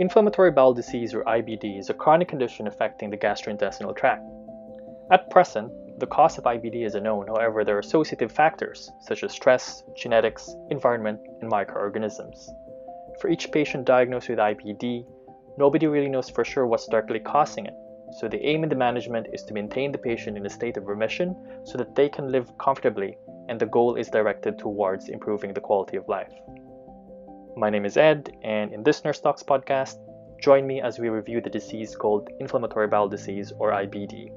Inflammatory bowel disease or IBD is a chronic condition affecting the gastrointestinal tract. At present, the cause of IBD is unknown, however, there are associative factors such as stress, genetics, environment, and microorganisms. For each patient diagnosed with IBD, nobody really knows for sure what's directly causing it. So the aim in the management is to maintain the patient in a state of remission so that they can live comfortably, and the goal is directed towards improving the quality of life. My name is Ed, and in this Nurse Talks podcast, join me as we review the disease called inflammatory bowel disease or IBD.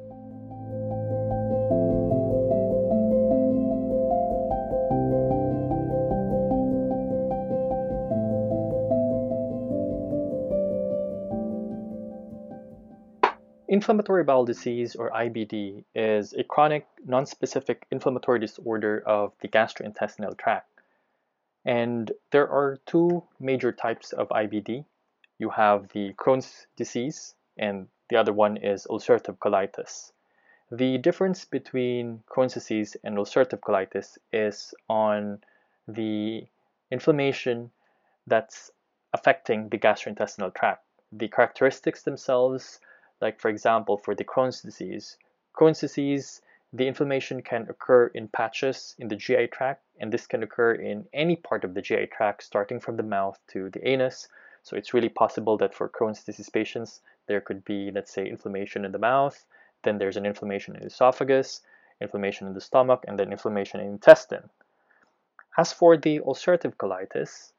Inflammatory bowel disease or IBD is a chronic non-specific inflammatory disorder of the gastrointestinal tract. And there are two major types of IBD. You have the Crohn's disease, and the other one is ulcerative colitis. The difference between Crohn's disease and ulcerative colitis is on the inflammation that's affecting the gastrointestinal tract. The characteristics themselves, like for example, for the Crohn's disease, Crohn's disease the inflammation can occur in patches in the GI tract, and this can occur in any part of the GI tract, starting from the mouth to the anus. So it's really possible that for Crohn's disease patients, there could be, let's say, inflammation in the mouth, then there's an inflammation in the esophagus, inflammation in the stomach, and then inflammation in the intestine. As for the ulcerative colitis,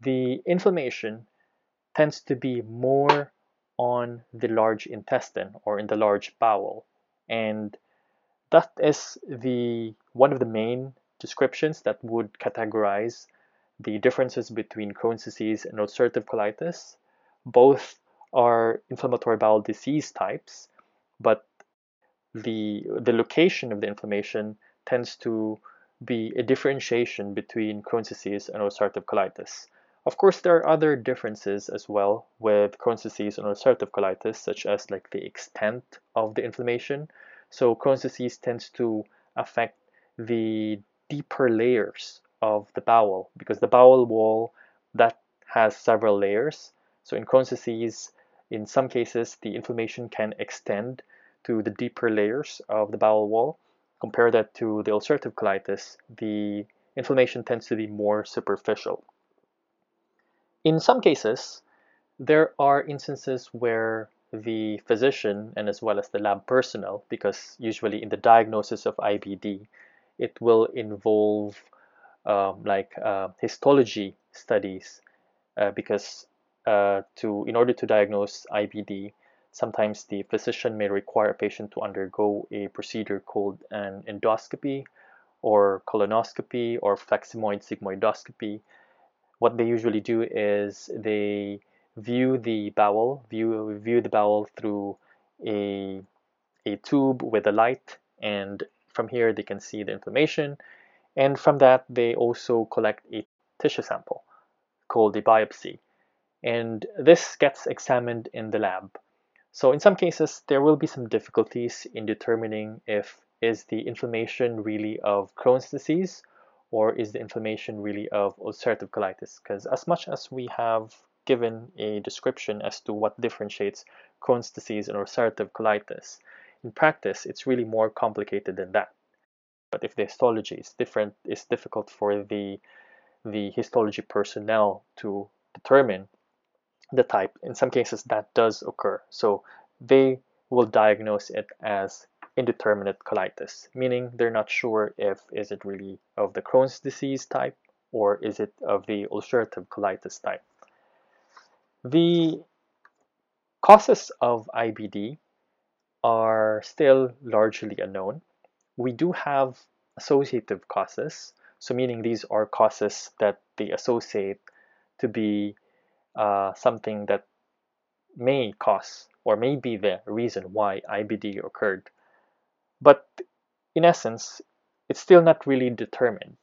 the inflammation tends to be more on the large intestine or in the large bowel. And that is the one of the main descriptions that would categorize the differences between Crohn's disease and ulcerative colitis. Both are inflammatory bowel disease types, but the the location of the inflammation tends to be a differentiation between Crohn's disease and ulcerative colitis. Of course, there are other differences as well with Crohn's disease and ulcerative colitis, such as like the extent of the inflammation. So Crohn's disease tends to affect the deeper layers of the bowel because the bowel wall that has several layers. So in Crohn's disease, in some cases, the inflammation can extend to the deeper layers of the bowel wall. Compare that to the ulcerative colitis, the inflammation tends to be more superficial. In some cases, there are instances where the physician and as well as the lab personnel because usually in the diagnosis of IBD it will involve um, like uh, histology studies uh, because uh, to in order to diagnose IBD sometimes the physician may require a patient to undergo a procedure called an endoscopy or colonoscopy or fleximoid sigmoidoscopy. What they usually do is they view the bowel, view view the bowel through a a tube with a light, and from here they can see the inflammation, and from that they also collect a tissue sample called a biopsy, and this gets examined in the lab. So in some cases there will be some difficulties in determining if is the inflammation really of Crohn's disease or is the inflammation really of ulcerative colitis? Because as much as we have given a description as to what differentiates Crohn's disease and ulcerative colitis. In practice, it's really more complicated than that. But if the histology is different, it's difficult for the the histology personnel to determine the type. In some cases, that does occur. So they will diagnose it as indeterminate colitis, meaning they're not sure if is it really of the Crohn's disease type or is it of the ulcerative colitis type. The causes of IBD are still largely unknown. We do have associative causes, so meaning these are causes that they associate to be uh, something that may cause or may be the reason why IBD occurred. But in essence, it's still not really determined.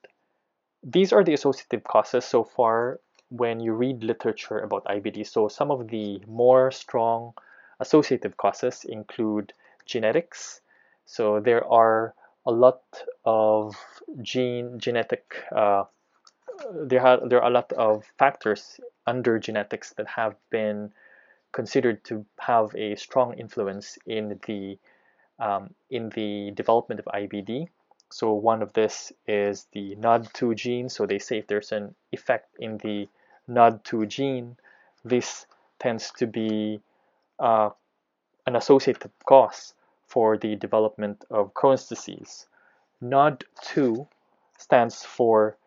These are the associative causes so far when you read literature about IBD. So some of the more strong associative causes include genetics. So there are a lot of gene genetic uh, there are there are a lot of factors under genetics that have been considered to have a strong influence in the um, in the development of IBD. So one of this is the NOD2 gene. So they say if there's an effect in the NOD2 gene, this tends to be uh, an associated cause for the development of Crohn's disease. NOD2 stands for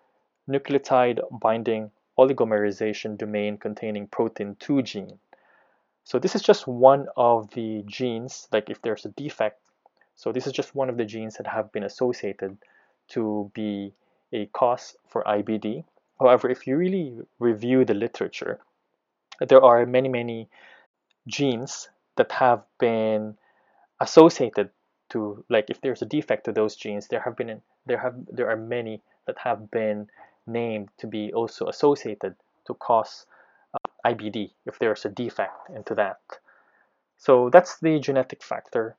nucleotide binding oligomerization domain containing protein 2 gene. So this is just one of the genes, like if there's a defect. So this is just one of the genes that have been associated to be a cause for IBD. However, if you really review the literature, there are many, many genes that have been associated to like if there's a defect to those genes there have been there have there are many that have been named to be also associated to cause uh, IBD if there's a defect into that. So that's the genetic factor.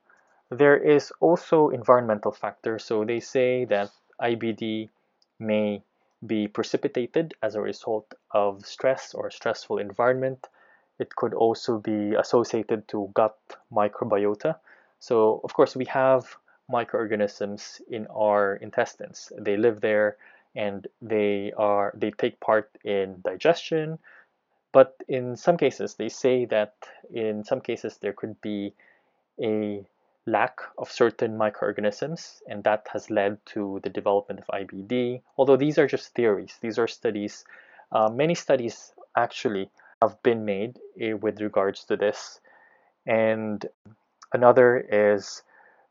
There is also environmental factor. So they say that IBD may be precipitated as a result of stress or stressful environment it could also be associated to gut microbiota so of course we have microorganisms in our intestines. They live there and they are they take part in digestion. But in some cases, they say that in some cases there could be a lack of certain microorganisms, and that has led to the development of IBD. Although these are just theories, these are studies. Uh, many studies actually have been made uh, with regards to this, and Another is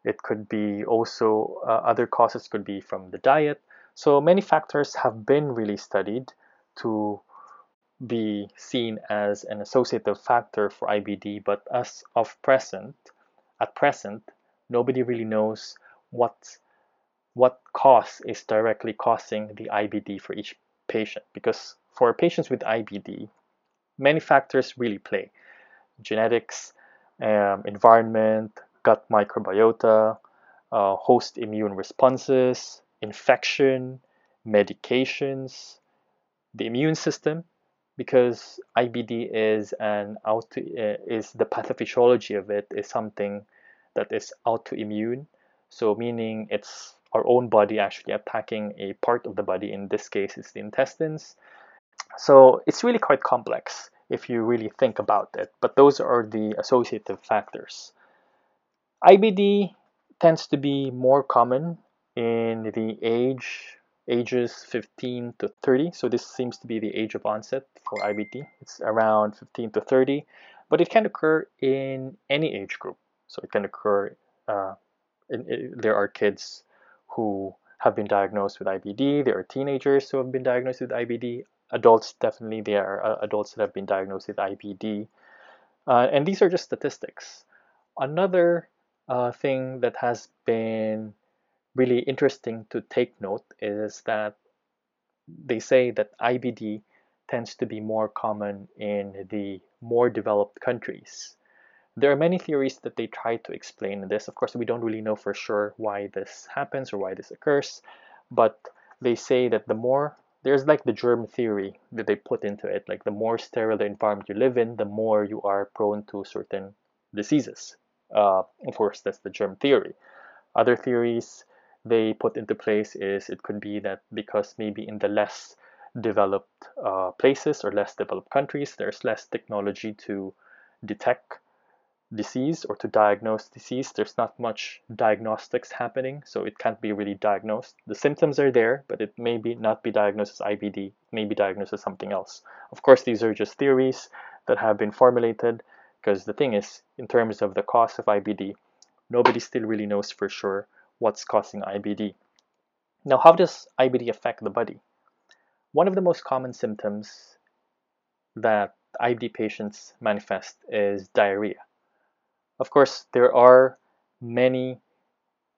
it could be also uh, other causes could be from the diet. So many factors have been really studied to be seen as an associative factor for IBD, but as of present, at present, nobody really knows what what cause is directly causing the IBD for each patient because for patients with IBD, many factors really play. Genetics, um, environment, gut microbiota, uh, host immune responses, infection, medications, the immune system, because IBD is an auto, uh, is the pathophysiology of it is something that is autoimmune. So meaning it's our own body actually attacking a part of the body. In this case, it's the intestines. So it's really quite complex if you really think about it. But those are the associative factors. IBD tends to be more common in the age ages 15 to 30. So this seems to be the age of onset for IBD. It's around 15 to 30, but it can occur in any age group. So it can occur. Uh, in, in, there are kids who have been diagnosed with IBD. There are teenagers who have been diagnosed with IBD adults definitely there are uh, adults that have been diagnosed with IBD, uh, and these are just statistics. Another uh, thing that has been really interesting to take note is that they say that IBD tends to be more common in the more developed countries. There are many theories that they try to explain this. Of course, we don't really know for sure why this happens or why this occurs, but they say that the more there's like the germ theory that they put into it. Like the more sterile the environment you live in, the more you are prone to certain diseases. Uh, of course, that's the germ theory. Other theories they put into place is it could be that because maybe in the less developed uh, places or less developed countries, there's less technology to detect disease or to diagnose disease. There's not much diagnostics happening, so it can't be really diagnosed. The symptoms are there, but it may be not be diagnosed as IBD, it may be diagnosed as something else. Of course, these are just theories that have been formulated because the thing is, in terms of the cause of IBD, nobody still really knows for sure what's causing IBD. Now, how does IBD affect the body? One of the most common symptoms that IBD patients manifest is diarrhea. Of course, there are many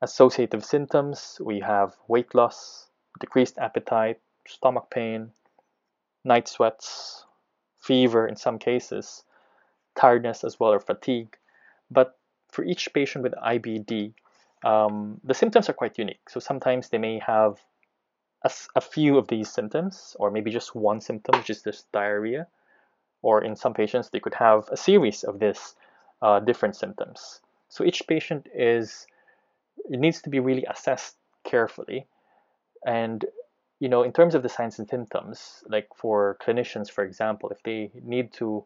associative symptoms. We have weight loss, decreased appetite, stomach pain, night sweats, fever in some cases, tiredness as well or fatigue. But for each patient with IBD, um, the symptoms are quite unique. So sometimes they may have a, a, few of these symptoms, or maybe just one symptom, which is this diarrhea. or in some patients, they could have a series of these uh, different symptoms. So each patient is, it needs to be really assessed carefully. And, you know, in terms of the signs and symptoms, like for clinicians, for example, if they need to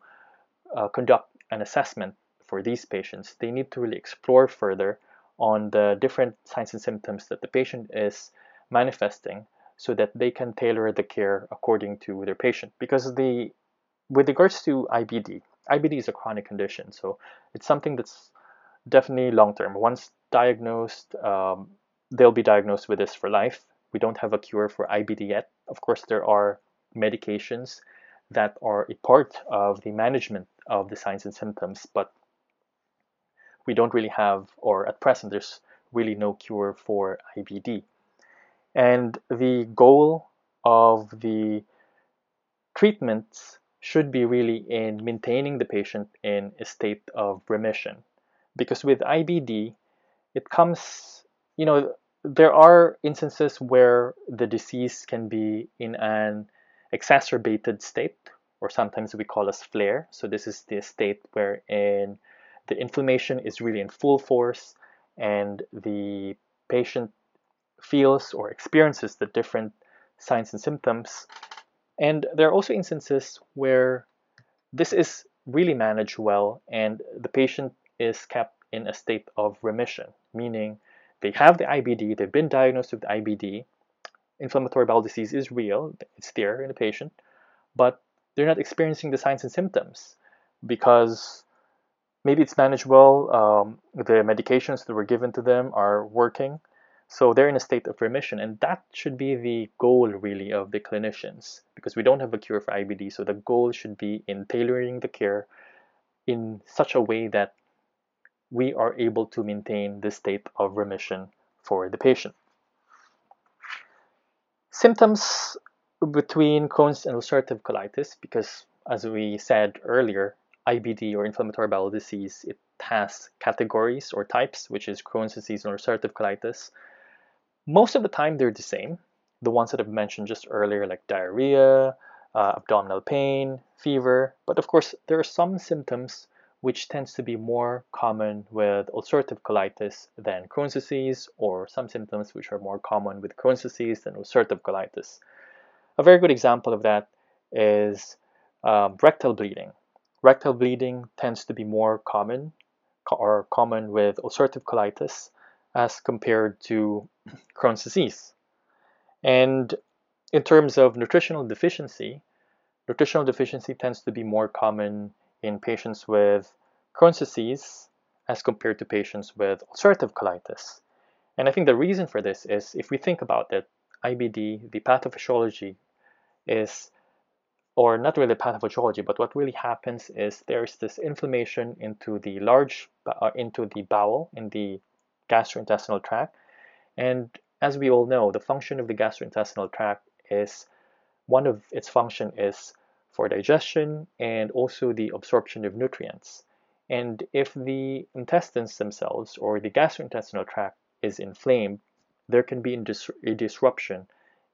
uh, conduct an assessment for these patients, they need to really explore further on the different signs and symptoms that the patient is manifesting so that they can tailor the care according to their patient. Because the with regards to IBD, IBD is a chronic condition, so it's something that's definitely long term. Once diagnosed, um, they'll be diagnosed with this for life. We don't have a cure for IBD yet. Of course, there are medications that are a part of the management of the signs and symptoms, but we don't really have, or at present, there's really no cure for IBD. And the goal of the treatments should be really in maintaining the patient in a state of remission. Because with IBD, it comes, you know, there are instances where the disease can be in an exacerbated state, or sometimes we call as flare. So this is the state wherein the inflammation is really in full force and the patient feels or experiences the different signs and symptoms. And there are also instances where this is really managed well and the patient is kept in a state of remission, meaning they have the IBD, they've been diagnosed with IBD, inflammatory bowel disease is real, it's there in the patient, but they're not experiencing the signs and symptoms because maybe it's managed well, um, the medications that were given to them are working, so they're in a state of remission, and that should be the goal really of the clinicians because we don't have a cure for IBD. So the goal should be in tailoring the care in such a way that we are able to maintain the state of remission for the patient. Symptoms between Crohn's and ulcerative colitis, because as we said earlier, IBD or inflammatory bowel disease, it has categories or types, which is Crohn's disease and ulcerative colitis. Most of the time, they're the same. The ones that I've mentioned just earlier, like diarrhea, uh, abdominal pain, fever. But of course, there are some symptoms which tends to be more common with ulcerative colitis than Crohn's disease, or some symptoms which are more common with Crohn's disease than ulcerative colitis. A very good example of that is um, rectal bleeding. Rectal bleeding tends to be more common or common with ulcerative colitis as compared to Crohn's disease. And in terms of nutritional deficiency, nutritional deficiency tends to be more common in patients with Crohn's disease as compared to patients with ulcerative colitis. And I think the reason for this is if we think about it, IBD, the pathophysiology is, or not really pathophysiology, but what really happens is there's this inflammation into the large, uh, into the bowel, in the gastrointestinal tract. And as we all know, the function of the gastrointestinal tract is one of its function is for digestion and also the absorption of nutrients. And if the intestines themselves or the gastrointestinal tract is inflamed, there can be a disruption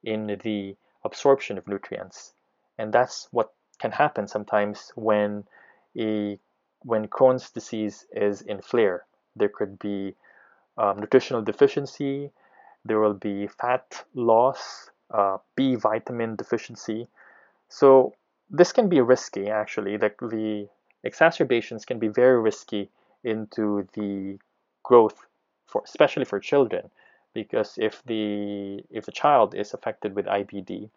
in the absorption of nutrients. And that's what can happen sometimes when a when Crohn's disease is in flare. There could be um, nutritional deficiency, there will be fat loss, uh, B vitamin deficiency. So this can be risky actually. Like the exacerbations can be very risky into the growth for especially for children because if the if the child is affected with IBD,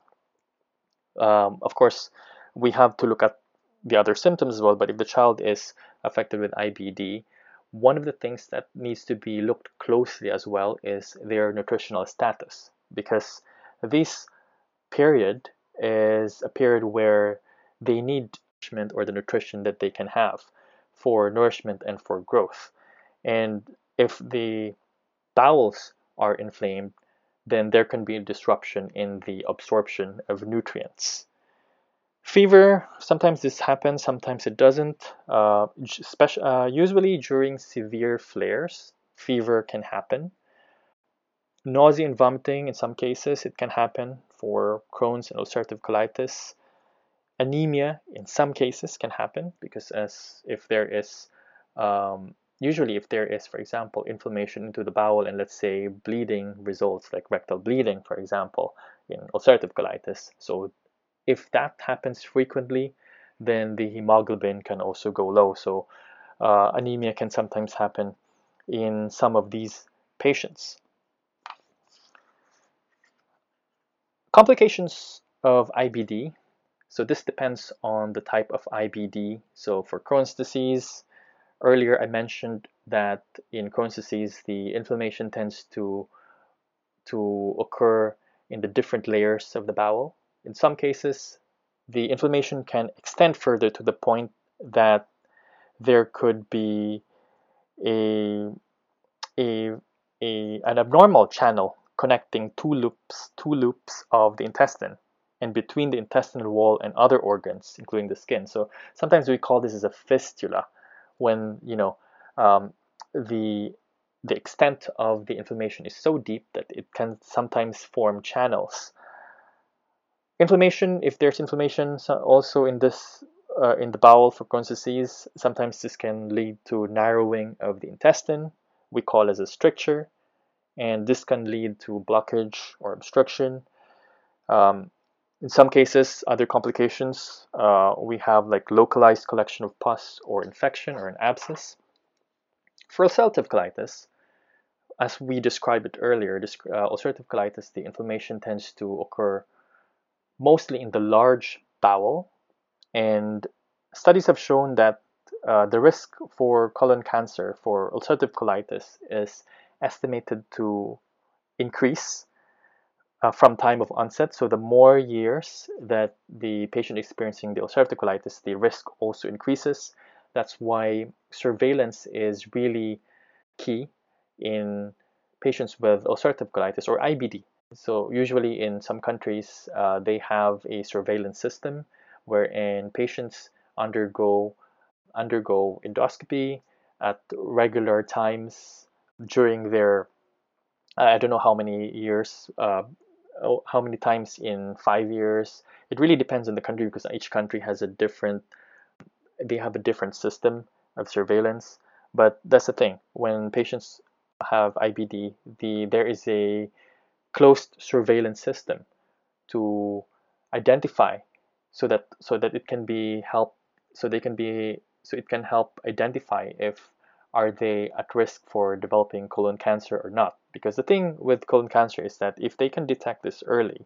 um, of course we have to look at the other symptoms as well. But if the child is affected with IBD, one of the things that needs to be looked closely as well is their nutritional status because this period is a period where they need nourishment or the nutrition that they can have for nourishment and for growth. And if the bowels are inflamed, then there can be a disruption in the absorption of nutrients. Fever, sometimes this happens, sometimes it doesn't. Uh, uh, usually during severe flares, fever can happen. Nausea and vomiting, in some cases, it can happen for Crohn's and ulcerative colitis. anemia in some cases can happen because as if there is um, usually if there is for example inflammation into the bowel and let's say bleeding results like rectal bleeding for example in ulcerative colitis. So if that happens frequently then the hemoglobin can also go low. So uh, anemia can sometimes happen in some of these patients. Complications of IBD so this depends on the type of IBD. So for Crohn's disease, earlier I mentioned that in Crohn's disease, the inflammation tends to, to occur in the different layers of the bowel. In some cases, the inflammation can extend further to the point that there could be a, a, a, an abnormal channel connecting two loops, two loops of the intestine and between the intestinal wall and other organs, including the skin. So sometimes we call this as a fistula, when you know um, the the extent of the inflammation is so deep that it can sometimes form channels. Inflammation, if there's inflammation also in this uh, in the bowel for Crohn's disease, sometimes this can lead to narrowing of the intestine. We call as a stricture, and this can lead to blockage or obstruction. Um, in some cases, other complications, uh, we have like localized collection of pus or infection or an abscess. For ulcerative colitis, as we described it earlier, this, uh, ulcerative colitis, the inflammation tends to occur mostly in the large bowel, and studies have shown that uh, the risk for colon cancer for ulcerative colitis is estimated to increase uh, from time of onset. So the more years that the patient experiencing the ulcerative colitis, the risk also increases. That's why surveillance is really key in patients with ulcerative colitis or IBD. So usually in some countries, uh, they have a surveillance system wherein patients undergo undergo endoscopy at regular times during their I don't know how many years uh, Oh, how many times in five years. It really depends on the country because each country has a different, they have a different system of surveillance. But that's the thing. When patients have IBD, the there is a closed surveillance system to identify so that so that it can be help so they can be so it can help identify if are they at risk for developing colon cancer or not? Because the thing with colon cancer is that if they can detect this early,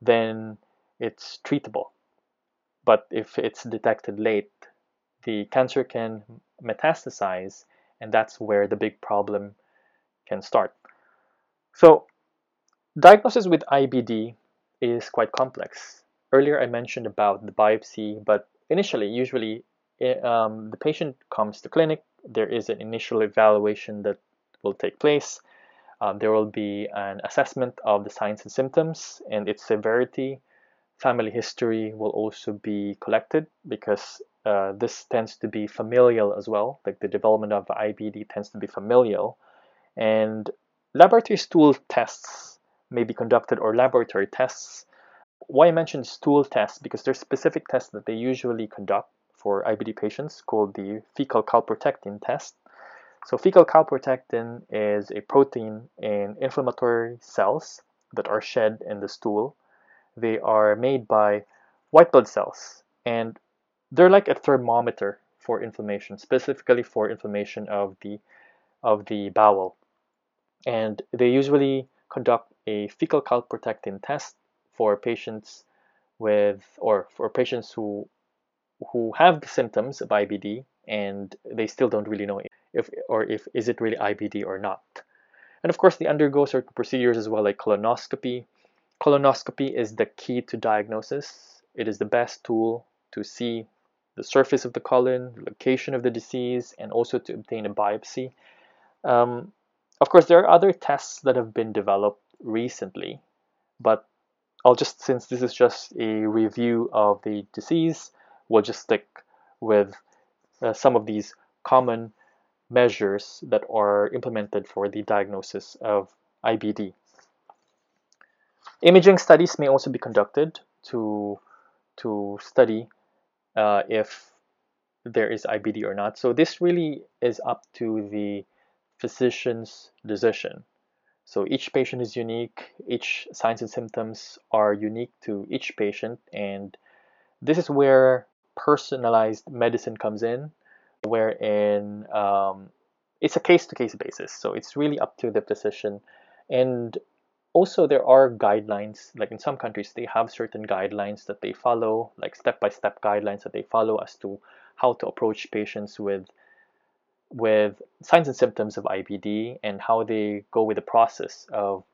then it's treatable. But if it's detected late, the cancer can metastasize, and that's where the big problem can start. So, diagnosis with IBD is quite complex. Earlier, I mentioned about the biopsy, but initially, usually, um, the patient comes to clinic there is an initial evaluation that will take place. Um, there will be an assessment of the signs and symptoms and its severity. Family history will also be collected because uh, this tends to be familial as well. Like the development of IBD tends to be familial. And laboratory stool tests may be conducted or laboratory tests. Why I mentioned stool tests because there's specific tests that they usually conduct for IBD patients called the fecal calprotectin test. So fecal calprotectin is a protein in inflammatory cells that are shed in the stool. They are made by white blood cells and they're like a thermometer for inflammation, specifically for inflammation of the of the bowel. And they usually conduct a fecal calprotectin test for patients with or for patients who who have the symptoms of IBD and they still don't really know if or if is it really IBD or not. And of course, they undergo certain procedures as well, like colonoscopy. Colonoscopy is the key to diagnosis. It is the best tool to see the surface of the colon, the location of the disease, and also to obtain a biopsy. Um, of course, there are other tests that have been developed recently, but I'll just, since this is just a review of the disease, we'll just stick with uh, some of these common measures that are implemented for the diagnosis of IBD. Imaging studies may also be conducted to, to study uh, if there is IBD or not. So this really is up to the physician's decision. So each patient is unique, each signs and symptoms are unique to each patient, and this is where personalized medicine comes in, wherein um, it's a case to case basis. So it's really up to the physician. And also, there are guidelines, like in some countries, they have certain guidelines that they follow, like step by step guidelines that they follow as to how to approach patients with with signs and symptoms of IBD and how they go with the process of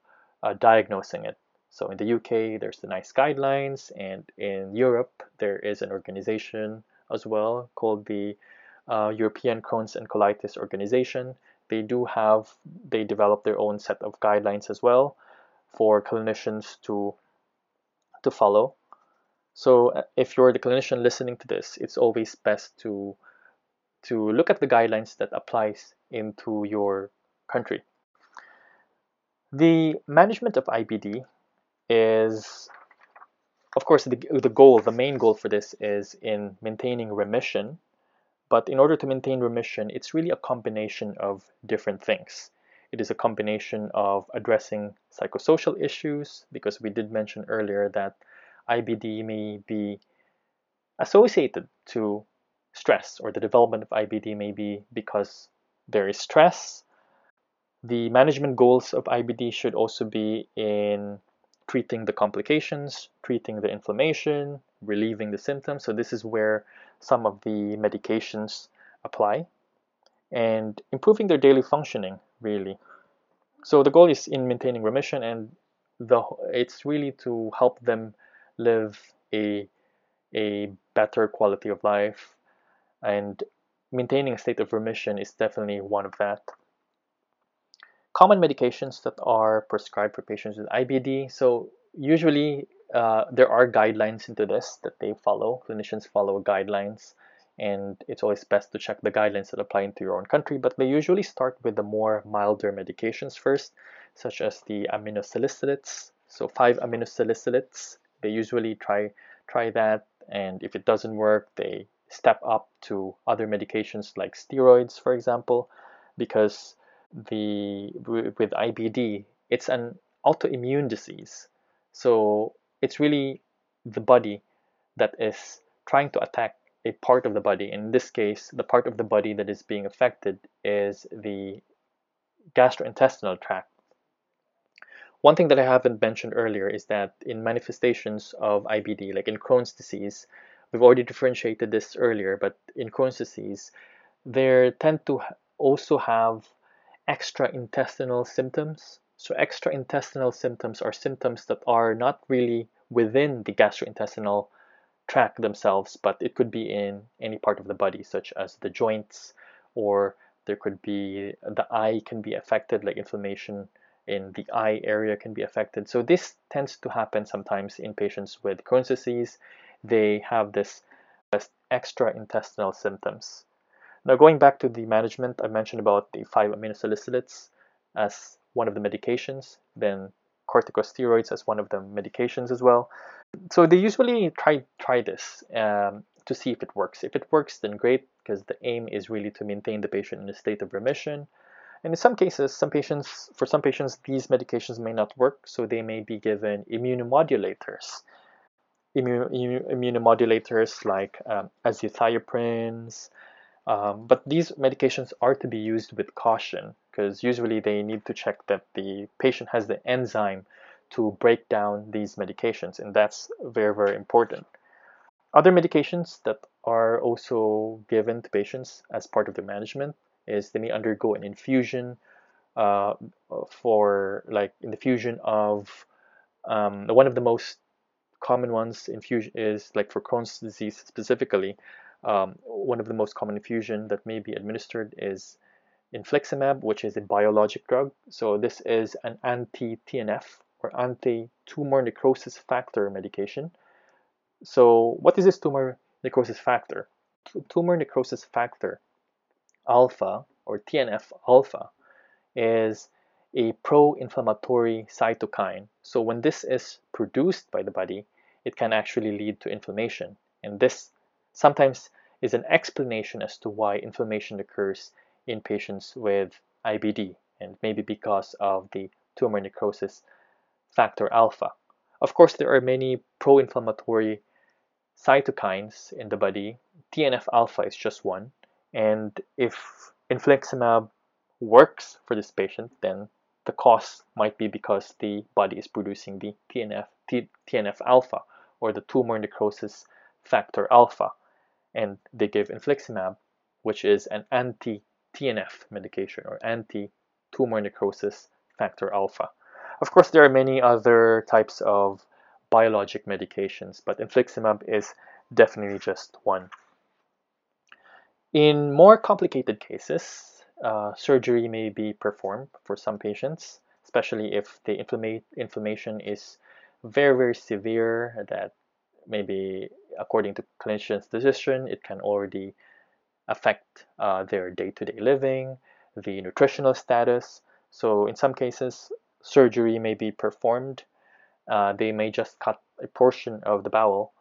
uh, diagnosing it. So in the UK, there's the NICE guidelines, and in Europe, there is an organization as well called the uh, European Crohn's and Colitis Organization. They do have, they develop their own set of guidelines as well for clinicians to to follow. So uh, if you're the clinician listening to this, it's always best to to look at the guidelines that applies into your country. The management of IBD is, of course, the, the goal, the main goal for this is in maintaining remission. But in order to maintain remission, it's really a combination of different things. It is a combination of addressing psychosocial issues, because we did mention earlier that IBD may be associated to stress or the development of IBD may be because there is stress. The management goals of IBD should also be in treating the complications, treating the inflammation, relieving the symptoms. So this is where some of the medications apply and improving their daily functioning really. So the goal is in maintaining remission and the it's really to help them live a a better quality of life and maintaining a state of remission is definitely one of that. Common medications that are prescribed for patients with IBD. So usually uh, there are guidelines into this that they follow. Clinicians follow guidelines, and it's always best to check the guidelines that apply into your own country. But they usually start with the more milder medications first, such as the aminosalicylates. So five aminosalicylates. They usually try try that, and if it doesn't work, they step up to other medications like steroids, for example, because the with IBD, it's an autoimmune disease. So it's really the body that is trying to attack a part of the body. In this case, the part of the body that is being affected is the gastrointestinal tract. One thing that I haven't mentioned earlier is that in manifestations of IBD, like in Crohn's disease, We've already differentiated this earlier, but in Crohn's disease, they tend to also have extra intestinal symptoms. So extra intestinal symptoms are symptoms that are not really within the gastrointestinal tract themselves, but it could be in any part of the body, such as the joints, or there could be the eye can be affected, like inflammation in the eye area can be affected. So this tends to happen sometimes in patients with Crohn's disease they have this extra intestinal symptoms. Now, going back to the management, I mentioned about the 5 aminosalicylates as one of the medications, then corticosteroids as one of the medications as well. So they usually try try this um, to see if it works. If it works, then great, because the aim is really to maintain the patient in a state of remission. And in some cases, some patients, for some patients, these medications may not work, so they may be given immunomodulators Immun, immunomodulators like um. Um, but these medications are to be used with caution because usually they need to check that the patient has the enzyme to break down these medications, and that's very, very important. Other medications that are also given to patients as part of the management is they may undergo an infusion uh, for like infusion of um, one of the most common ones infusion is like for Crohn's disease specifically. Um, one of the most common infusion that may be administered is infliximab, which is a biologic drug. So this is an anti-TNF or anti-tumor necrosis factor medication. So what is this tumor necrosis factor? Tumor necrosis factor alpha or TNF alpha is a pro-inflammatory cytokine. So when this is produced by the body, it can actually lead to inflammation. And this sometimes is an explanation as to why inflammation occurs in patients with IBD, and maybe because of the tumor necrosis factor alpha. Of course, there are many pro inflammatory cytokines in the body. TNF alpha is just one. And if infliximab works for this patient, then the cause might be because the body is producing the TNF, T, TNF alpha or the tumor necrosis factor alpha. And they give infliximab, which is an anti TNF medication or anti tumor necrosis factor alpha. Of course, there are many other types of biologic medications, but infliximab is definitely just one. In more complicated cases, uh, surgery may be performed for some patients, especially if the inflammation is very, very severe, that maybe according to clinician's decision, it can already affect uh, their day-to-day living, the nutritional status. So in some cases, surgery may be performed. Uh, they may just cut a portion of the bowel.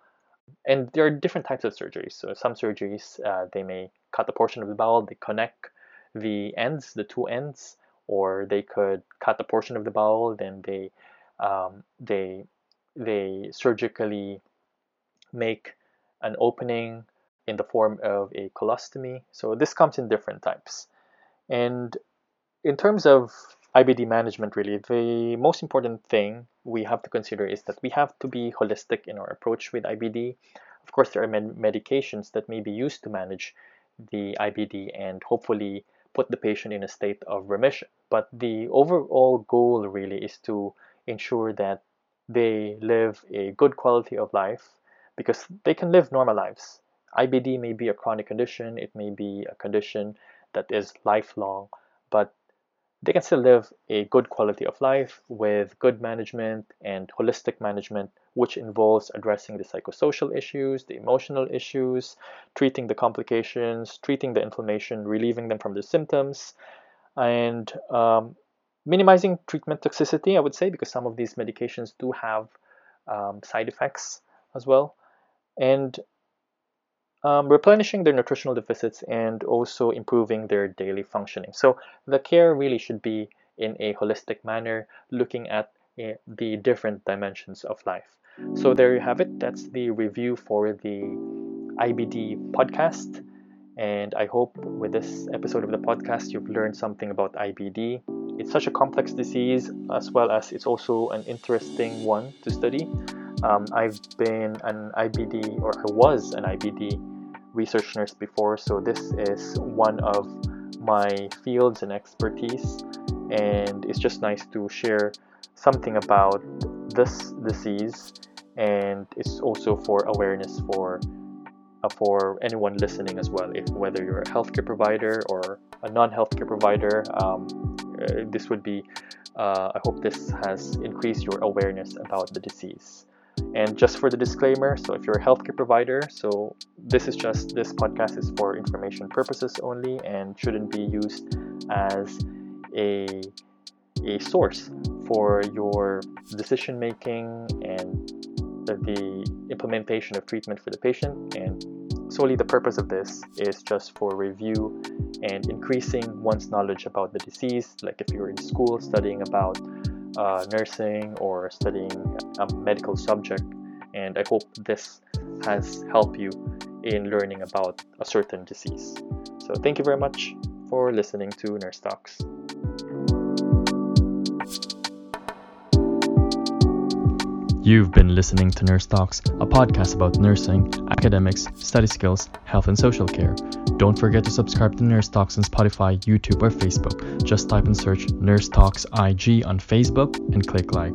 And there are different types of surgeries. So some surgeries, uh, they may cut a portion of the bowel, they connect the ends, the two ends, or they could cut a portion of the bowel, then they um, they they surgically make an opening in the form of a colostomy. So this comes in different types. And in terms of IBD management, really, the most important thing we have to consider is that we have to be holistic in our approach with IBD. Of course, there are med- medications that may be used to manage the IBD and hopefully put the patient in a state of remission. But the overall goal really is to ensure that they live a good quality of life because they can live normal lives. IBD may be a chronic condition, it may be a condition that is lifelong, but they can still live a good quality of life with good management and holistic management, which involves addressing the psychosocial issues, the emotional issues, treating the complications, treating the inflammation, relieving them from the symptoms, and um, minimizing treatment toxicity, I would say, because some of these medications do have um, side effects as well. And um, replenishing their nutritional deficits and also improving their daily functioning. So the care really should be in a holistic manner, looking at uh, the different dimensions of life. So there you have it. That's the review for the IBD podcast. And I hope with this episode of the podcast, you've learned something about IBD. It's such a complex disease, as well as it's also an interesting one to study. Um, I've been an IBD, or I was an IBD research nurse before, so this is one of my fields and expertise, and it's just nice to share something about this disease, and it's also for awareness for uh, for anyone listening as well. If whether you're a healthcare provider or a non-healthcare provider, um, uh, this would be. Uh, I hope this has increased your awareness about the disease. And just for the disclaimer, so if you're a healthcare provider, so this is just this podcast is for information purposes only and shouldn't be used as a a source for your decision making and the, the implementation of treatment for the patient. And solely the purpose of this is just for review and increasing one's knowledge about the disease. Like if you're in school studying about uh, nursing or studying a medical subject. And I hope this has helped you in learning about a certain disease. So thank you very much for listening to Nurse Talks. You've been listening to Nurse Talks, a podcast about nursing, academics, study skills, health, and social care. Don't forget to subscribe to Nurse Talks on Spotify, YouTube, or Facebook. Just type and search Nurse Talks IG on Facebook and click like.